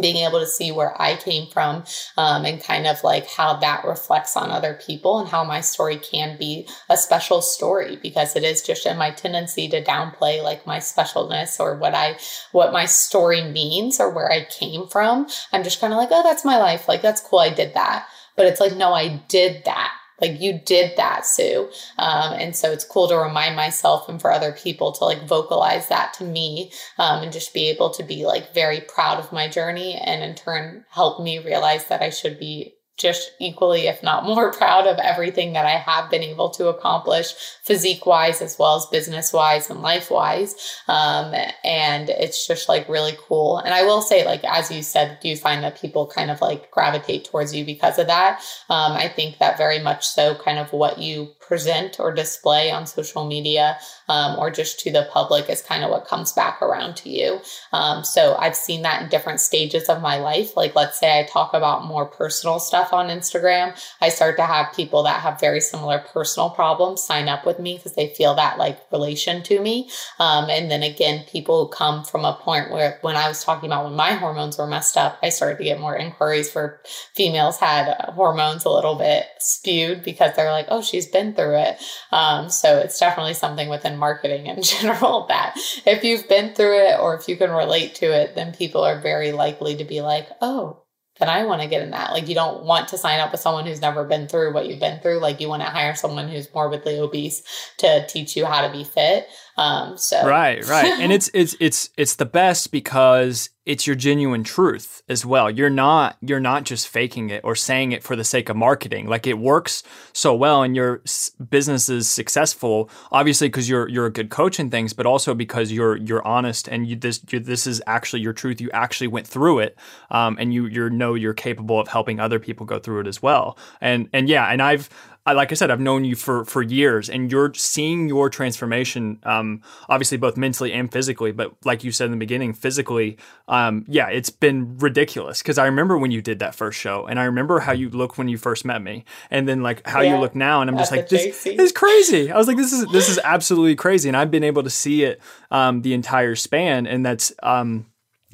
being able to see where I came from um, and kind of like how that reflects on other people and how my story can be a special story because it is just in my tendency to downplay like my specialness or what I what my story means or where I came from. I'm just kind of like, oh, that's my life. Like that's cool. I did that. But it's like, no, I did that like you did that sue. Um, and so it's cool to remind myself and for other people to like vocalize that to me um, and just be able to be like very proud of my journey and in turn help me realize that i should be just equally, if not more, proud of everything that I have been able to accomplish physique wise, as well as business wise and life wise. Um, and it's just like really cool. And I will say, like, as you said, do you find that people kind of like gravitate towards you because of that? Um, I think that very much so, kind of what you present or display on social media um, or just to the public is kind of what comes back around to you. Um, so I've seen that in different stages of my life. Like, let's say I talk about more personal stuff on Instagram, I start to have people that have very similar personal problems sign up with me because they feel that like relation to me. Um, and then again, people who come from a point where when I was talking about when my hormones were messed up, I started to get more inquiries for females had hormones a little bit spewed because they're like, oh, she's been through it. Um, so it's definitely something within marketing in general that if you've been through it or if you can relate to it, then people are very likely to be like, oh, then I want to get in that. Like, you don't want to sign up with someone who's never been through what you've been through. Like, you want to hire someone who's morbidly obese to teach you how to be fit. Um, so
right, right, and it's it's it's it's the best because it's your genuine truth as well. You're not you're not just faking it or saying it for the sake of marketing. Like it works so well, and your business is successful. Obviously, because you're you're a good coach and things, but also because you're you're honest and you this you, this is actually your truth. You actually went through it, um, and you you know you're capable of helping other people go through it as well. And and yeah, and I've I, like I said, I've known you for for years, and you're seeing your transformation, um, obviously both mentally and physically. But like you said in the beginning, physically, um, yeah, it's been ridiculous. Because I remember when you did that first show, and I remember how you looked when you first met me, and then like how yeah, you look now, and I'm just like, this, this, is crazy. I was like, this is this is absolutely crazy, and I've been able to see it um, the entire span, and that's um,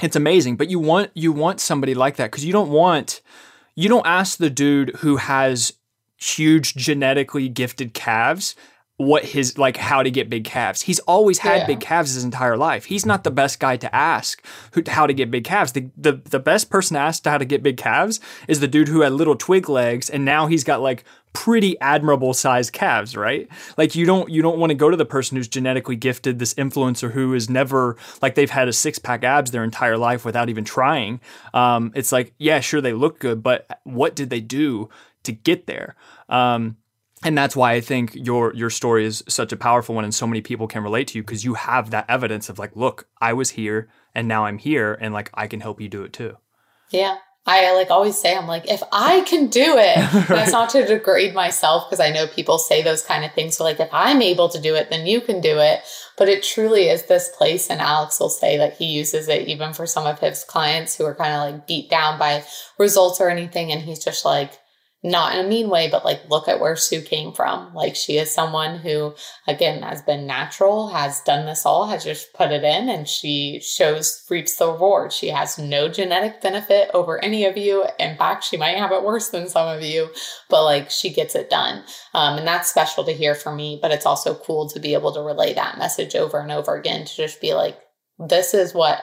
it's amazing. But you want you want somebody like that because you don't want you don't ask the dude who has huge genetically gifted calves what his like how to get big calves. He's always had
Yeah.
big calves his entire life. He's not the best guy to ask who, how to get big calves. The, the the best person to ask how to get big calves is the dude who had little twig legs and now he's got like pretty admirable sized calves, right? Like you don't you don't want to go to the person who's genetically gifted, this influencer who is never like they've had a six pack abs their entire life without even trying. Um, it's like yeah, sure they look good, but what did they do to get there? Um, and that's why I think your your story is such a powerful one, and so many people can relate to you because you have that evidence of like, look, I was here, and now I'm here, and like I can help you do it too.
Yeah. I like always say, I'm like, if I can do it, that's not to degrade myself because I know people say those kind of things. So, like, if I'm able to do it, then you can do it. But it truly is this place. And Alex will say that he uses it even for some of his clients who are kind of like beat down by results or anything. And he's just like, not in a mean way, but like, look at where Sue came from. Like, she is someone who, again, has been natural, has done this all, has just put it in, and she shows, reaps the reward. She has no genetic benefit over any of you. In fact, she might have it worse than some of you, but like, she gets it done. Um, and that's special to hear from me, but it's also cool to be able to relay that message over and over again to just be like, this is what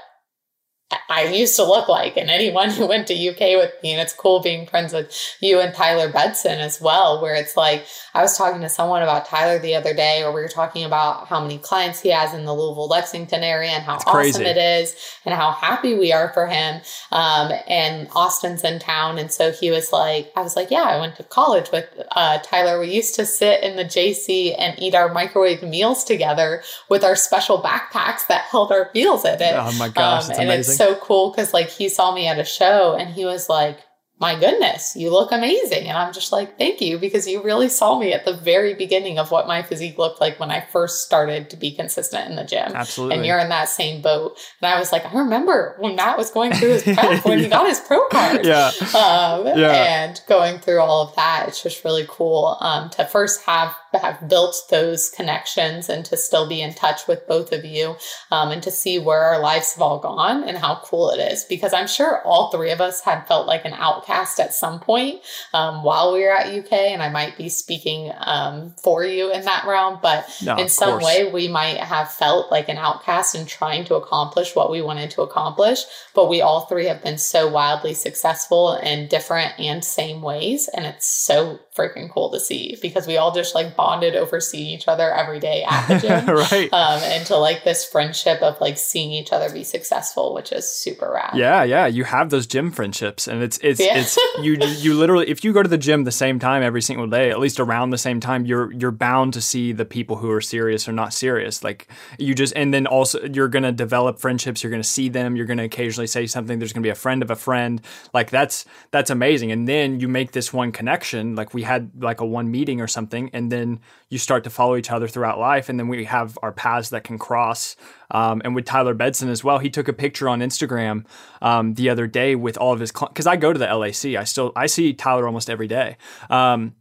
I used to look like, and anyone who went to UK with me, and it's cool being friends with you and Tyler Bedson as well, where it's like I was talking to someone about Tyler the other day, or we were talking about how many clients he has in the Louisville, Lexington area, and how awesome it is, and how happy we are for him. Um, and Austin's in town, and so he was like, I was like, yeah, I went to college with uh, Tyler. We used to sit in the JC and eat our microwave meals together with our special backpacks that held our meals in it.
Oh my gosh,
Um, and
amazing.
it's so cool because like he saw me at a show and he was like, my goodness, you look amazing. And I'm just like, thank you, because you really saw me at the very beginning of what my physique looked like when I first started to be consistent in the gym.
Absolutely.
And you're in that same boat. And I was like, I remember when Matt was going through his prep when he got his pro card.
yeah,
Um,
Yeah.
and going through all of that, it's just really cool um, to first have have built those connections and to still be in touch with both of you um, and to see where our lives have all gone and how cool it is. Because I'm sure all three of us had felt like an outcast at some point um, while we were at UK, and I might be speaking um, for you in that realm, but
no,
in some
course.
way we might have felt like an outcast in trying to accomplish what we wanted to accomplish but we all three have been so wildly successful in different and same ways and it's so freaking cool to see because we all just like bonded over seeing each other every day at the gym
right.
um, and to like this friendship of like seeing each other be successful which is super rad
Yeah, yeah, you have those gym friendships, and it's it's
Yeah.
it's you you literally if you go to the gym the same time every single day, at least around the same time, you're you're bound to see the people who are serious or not serious. Like you just and then also you're gonna develop friendships. You're gonna see them. You're gonna occasionally say something. There's gonna be a friend of a friend. Like that's that's amazing. And then you make this one connection. Like we had like a one meeting or something, and then you start to follow each other throughout life, and then we have our paths that can cross. Um, and with Tyler Bedson as well, he took a picture on Instagram um, the other day with all of his because I go to the LAC. I still I see Tyler almost every day. Um,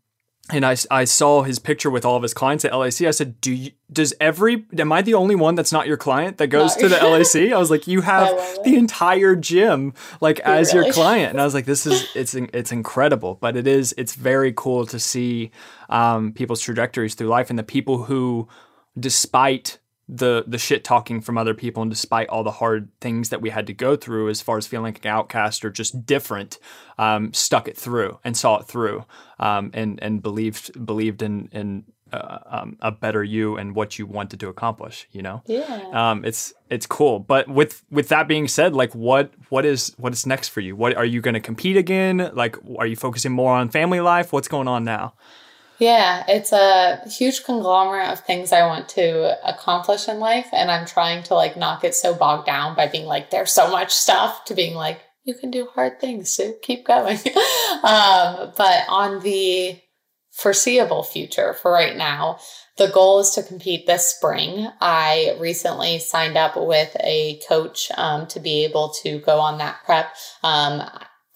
and I, I saw his picture with all of his clients at LAC. I said, "Do you, does every am I the only one that's not your client that goes
No.
to the LAC?" I was like, "You have the entire gym like as your client," and I was like, "This is it's it's incredible." But it is it's very cool to see um, people's trajectories through life and the people who, despite the the shit talking from other people and despite all the hard things that we had to go through as far as feeling like an outcast or just different um, stuck it through and saw it through um, and and believed believed in in uh, um, a better you and what you wanted to accomplish you know?
Yeah.
Um, it's it's cool. But with with that being said like what what is what is next for you? What are you going to compete again? Like are you focusing more on family life? What's going on now
Yeah, it's a huge conglomerate of things I want to accomplish in life. And I'm trying to like not get so bogged down by being like, there's so much stuff to being like, you can do hard things, so keep going. um, but on the foreseeable future for right now, the goal is to compete this spring. I recently signed up with a coach um, to be able to go on that prep. Um,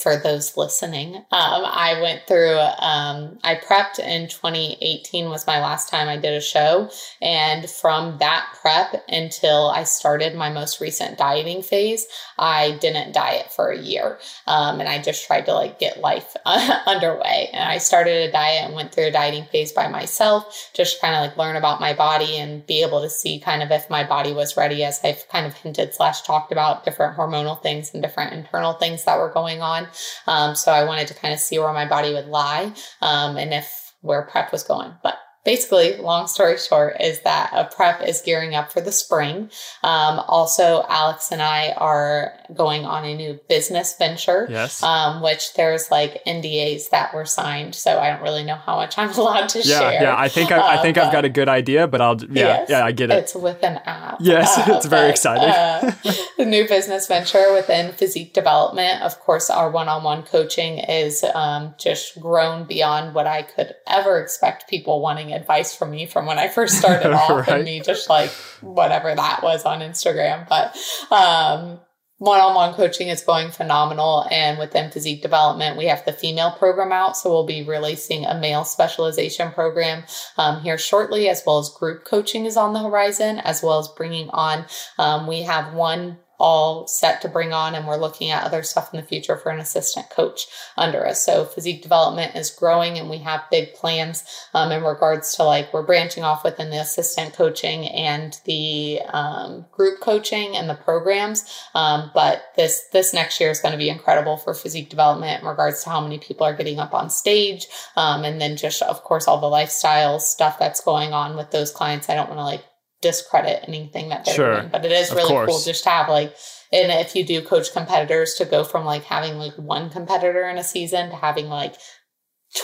for those listening, um, I went through, um, I prepped in 2018 was my last time I did a show. And from that prep until I started my most recent dieting phase, I didn't diet for a year. Um, and I just tried to like get life underway. And I started a diet and went through a dieting phase by myself, just kind of like learn about my body and be able to see kind of if my body was ready, as I've kind of hinted slash talked about different hormonal things and different internal things that were going on. Um, so I wanted to kind of see where my body would lie um, and if where prep was going. But basically, long story short, is that a prep is gearing up for the spring. Um, also, Alex and I are going on a new business venture.
Yes.
Um, which there's like NDAs that were signed, so I don't really know how much I'm allowed to
yeah,
share.
yeah. I think I, I
Uh,
think I've got a good idea, but I'll yeah,
Yes,
yeah, I get it.
It's with an app.
Yes, it's very
but,
exciting.
uh, the new business venture within physique development. Of course, our one-on-one coaching is um, just grown beyond what I could ever expect people wanting advice from me from when I first started off
Right.
and me just like whatever that was on Instagram. But um, one-on-one coaching is going phenomenal and within physique development we have the female program out so we'll be releasing a male specialization program um, here shortly as well as group coaching is on the horizon as well as bringing on um, we have one all set to bring on and we're looking at other stuff in the future for an assistant coach under us. So physique development is growing and we have big plans um, in regards to like we're branching off within the assistant coaching and the um, group coaching and the programs. Um, but this this next year is going to be incredible for physique development in regards to how many people are getting up on stage um, and then just of course all the lifestyle stuff that's going on with those clients. I don't want to like discredit anything that they're
Sure.
doing but it is really cool just to have like and if you do coach competitors to go from like having like one competitor in a season to having like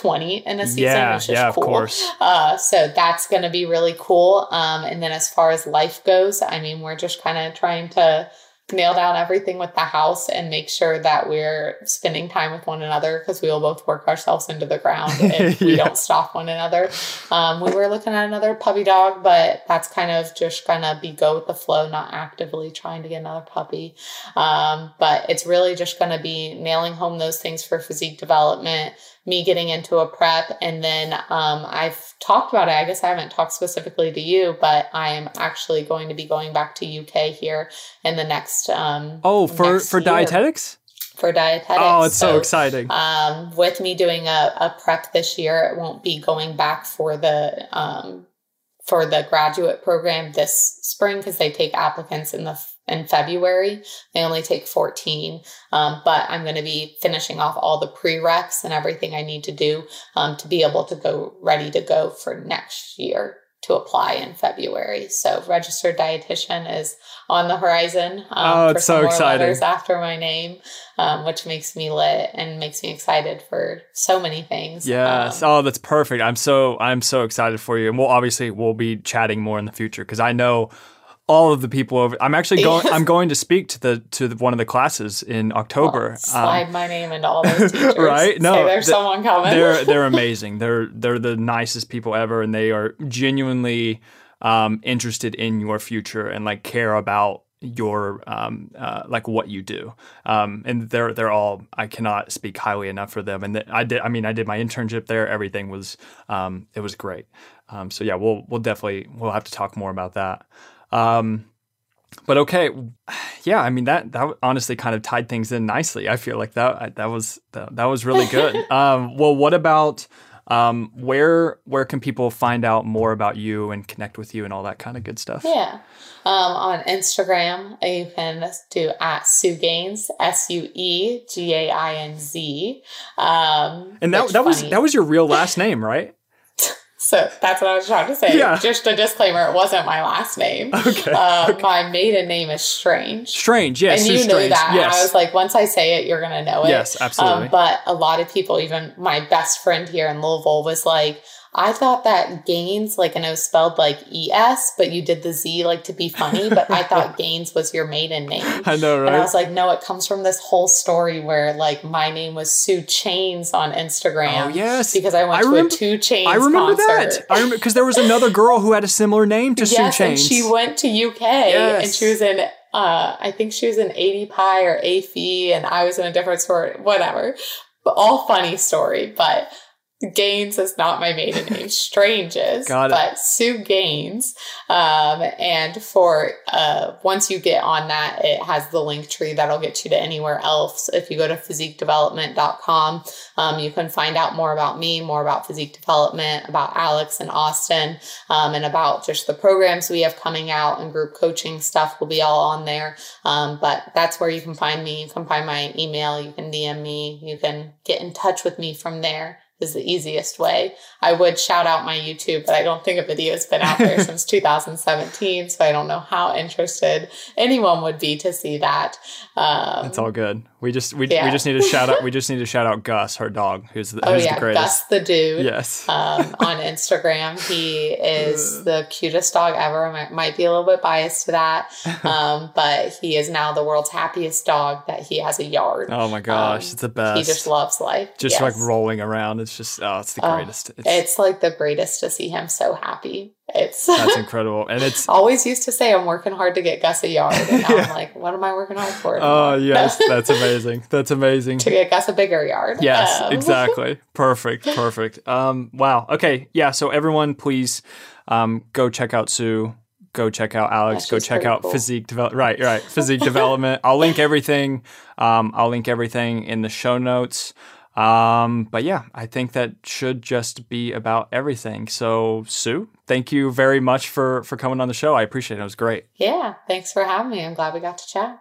20 in a season
yeah,
is
yeah,
cool.
of course.
Uh, so that's going to be really cool. Um, and then as far as life goes, I mean, we're just kind of trying to nail down everything with the house and make sure that we're spending time with one another because we will both work ourselves into the ground if we don't stop one another. Um, we were looking at another puppy dog, but that's kind of just gonna be go with the flow, not actively trying to get another puppy. Um, but it's really just gonna be nailing home those things for physique development, me getting into a prep, and then um, I've talked about it. I guess I haven't talked specifically to you, but I am actually going to be going back to UK here in the next. Um,
Oh, for
next
for
year
dietetics?
For dietetics.
Oh, it's so, exciting.
Um, with me doing a, a prep this year, it won't be going back for the um, for the graduate program this spring because they take applicants in the in February. They only take 14. Um, but I'm going to be finishing off all the prereqs and everything I need to do um, to be able to go ready to go for next year to apply in February. So registered dietitian is on the horizon. Um,
Oh,
for
it's so
more
exciting.
letters after my name, um, which makes me lit and makes me excited for so many things.
Yes.
Um,
oh, that's perfect. I'm so I'm so excited for you. And we'll obviously we'll be chatting more in the future because I know all of the people over. I'm actually going. I'm going to speak to the to the, one of the classes in October.
well, slide
Um,
my name into all those teachers.
Right? No,
Say there's
the-
someone coming.
they're they're amazing. They're they're the nicest people ever, and they are genuinely um, interested in your future and like care about your um uh, like what you do um and they're they're all i cannot speak highly enough for them and i did i mean i did my internship there everything was um it was great um so yeah we'll we'll definitely we'll have to talk more about that um but okay yeah i mean that that honestly kind of tied things in nicely i feel like that that was that, that was really good um well what about um where where can people find out more about you and connect with you and all that kind of good stuff
Yeah. Um, on Instagram, you can do at Sue Gainz, S U E G A I N Z. Um,
and that that was that was your real last name right
so that's what I was trying to say.
Yeah.
Just a disclaimer: it wasn't my last name.
okay
Uh, My maiden name is Strange.
strange yes
and you knew
strange
that.
yes
I was like, once I say it, you're gonna know it.
yes absolutely
Um, but a lot of people, even my best friend here in Louisville, was like, I thought that Gaines, like, I know spelled like E S, but you did the Z like to be funny, but I thought Gaines was your maiden name.
i know right
And I was like, no, it comes from this whole story where like my name was Sue Chains on Instagram.
oh yes
Because I went
I
to
remember-
a 2 Chainz
I remember
concert.
that. I remember because there was another girl who had a similar name to
yes,
Sue
and
Chains.
she went to UK
yes.
and she was in uh, I think she was in ADPi or AFI and I was in a different store, whatever. But all funny story, but Gaines is not my maiden name. Strange is,
Got it.
but Sue Gaines. Um, and for uh, once you get on that, it has the Linktree that'll get you to anywhere else. If you go to physiquedevelopment.com, um, you can find out more about me, more about physique development, about Alex and Austin, um, and about just the programs we have coming out and group coaching stuff will be all on there. Um, but that's where you can find me. You can find my email. You can DM me. You can get in touch with me from there is the easiest way. I would shout out my YouTube, but I don't think a video's been out there since 2017, so I don't know how interested anyone would be to see that. Um,
It's all good. We just we, we just need to shout out we just need to shout out Gus, her dog, who's the,
oh
who's
yeah,
the greatest.
Gus the dude.
Yes.
um, on Instagram. He is the cutest dog ever. I might be a little bit biased to that, um, but he is now the world's happiest dog that he has a yard.
oh my gosh,
um,
it's the best.
He just loves life.
just like rolling around. It's just oh, it's the greatest. It's,
It's like the greatest to see him so happy. It's
that's incredible, and it's
always used to say I'm working hard to get Gus a yard, and now
Yeah.
I'm like, what am I working hard for?
Oh yes, that's amazing. That's amazing.
to get Gus a bigger yard.
Yes,
Um,
exactly. Perfect. Perfect. Um, wow. Okay. Yeah. So everyone, please um, go check out Sue. Go check out Alex. Go check out
cool.
physique development. Right. Right. Physique development. I'll link everything. Um, I'll link everything in the show notes. Um, but yeah, I think that should just be about everything. So Sue, thank you very much for for coming on the show. I appreciate it. It was great.
Yeah, thanks for having me. I'm glad we got to chat.